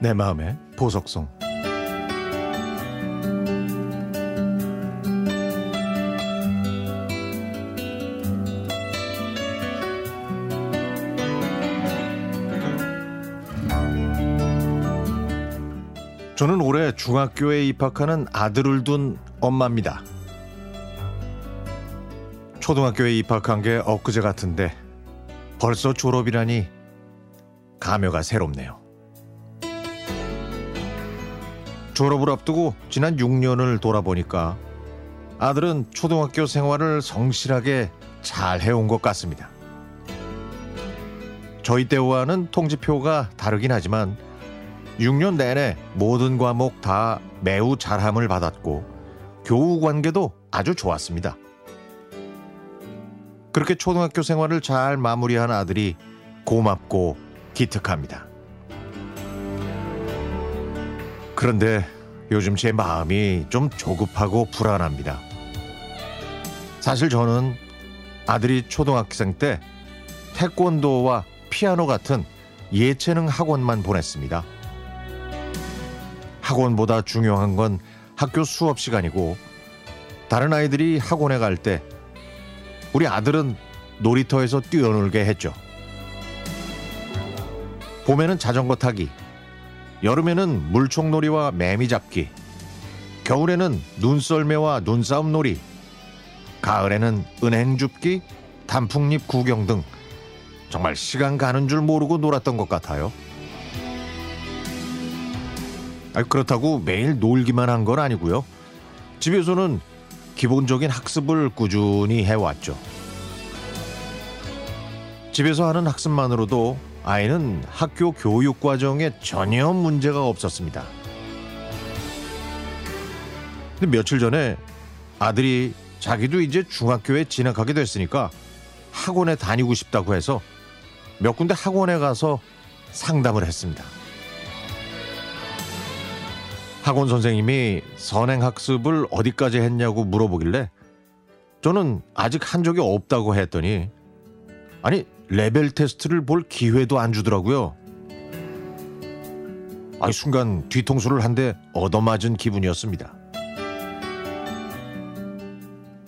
내 마음의 보석성 저는 올해 중학교에 입학하는 아들을 둔 엄마입니다. 초등학교에 입학한 게 엊그제 같은데 벌써 졸업이라니 감회가 새롭네요. 졸업을 앞두고 지난 6년을 돌아보니까 아들은 초등학교 생활을 성실하게 잘 해온 것 같습니다. 저희 때와는 통지표가 다르긴 하지만 6년 내내 모든 과목 다 매우 잘함을 받았고 교우 관계도 아주 좋았습니다. 그렇게 초등학교 생활을 잘 마무리한 아들이 고맙고 기특합니다. 그런데 요즘 제 마음이 좀 조급하고 불안합니다. 사실 저는 아들이 초등학생 때 태권도와 피아노 같은 예체능 학원만 보냈습니다. 학원보다 중요한 건 학교 수업 시간이고 다른 아이들이 학원에 갈 때 우리 아들은 놀이터에서 뛰어놀게 했죠. 봄에는 자전거 타기, 여름에는 물총놀이와 매미 잡기, 겨울에는 눈썰매와 눈싸움 놀이, 가을에는 은행 줍기, 단풍잎 구경 등 정말 시간 가는 줄 모르고 놀았던 것 같아요. 그렇다고 매일 놀기만 한 건 아니고요. 집에서는 기본적인 학습을 꾸준히 해왔죠. 집에서 하는 학습만으로도 아이는 학교 교육 과정에 전혀 문제가 없었습니다. 근데 며칠 전에 아들이 자기도 이제 중학교에 진학하게 됐으니까 학원에 다니고 싶다고 해서 몇 군데 학원에 가서 상담을 했습니다. 학원 선생님이 선행학습을 어디까지 했냐고 물어보길래 저는 아직 한 적이 없다고 했더니 아니 레벨 테스트를 볼 기회도 안 주더라고요. 아이 순간 뒤통수를 한 대 얻어맞은 기분이었습니다.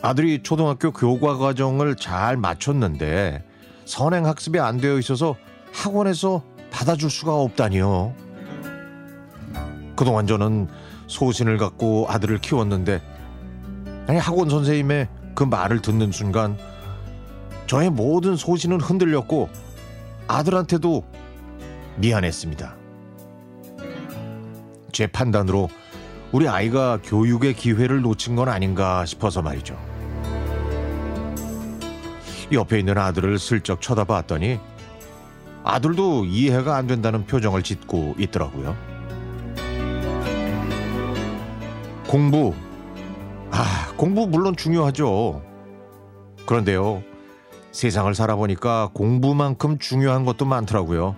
아들이 초등학교 교과 과정을 잘 마쳤는데 선행 학습이 안 되어 있어서 학원에서 받아줄 수가 없다니요. 그동안 저는 소신을 갖고 아들을 키웠는데 아니 학원 선생님의 그 말을 듣는 순간 저의 모든 소신은 흔들렸고 아들한테도 미안했습니다. 제 판단으로 우리 아이가 교육의 기회를 놓친 건 아닌가 싶어서 말이죠. 옆에 있는 아들을 슬쩍 쳐다봤더니 아들도 이해가 안 된다는 표정을 짓고 있더라고요. 공부. 아, 공부 물론 중요하죠. 그런데요. 세상을 살아보니까 공부만큼 중요한 것도 많더라고요.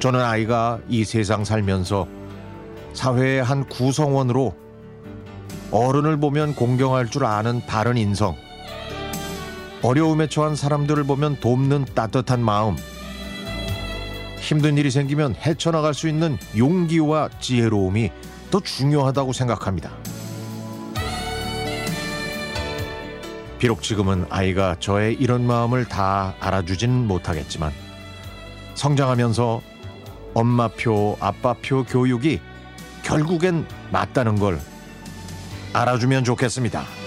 저는 아이가 이 세상 살면서 사회의 한 구성원으로 어른을 보면 공경할 줄 아는 바른 인성, 어려움에 처한 사람들을 보면 돕는 따뜻한 마음, 힘든 일이 생기면 헤쳐나갈 수 있는 용기와 지혜로움이 더 중요하다고 생각합니다. 비록 지금은 아이가 저의 이런 마음을 다 알아주진 못하겠지만 성장하면서 엄마표, 아빠표 교육이 결국엔 맞다는 걸 알아주면 좋겠습니다.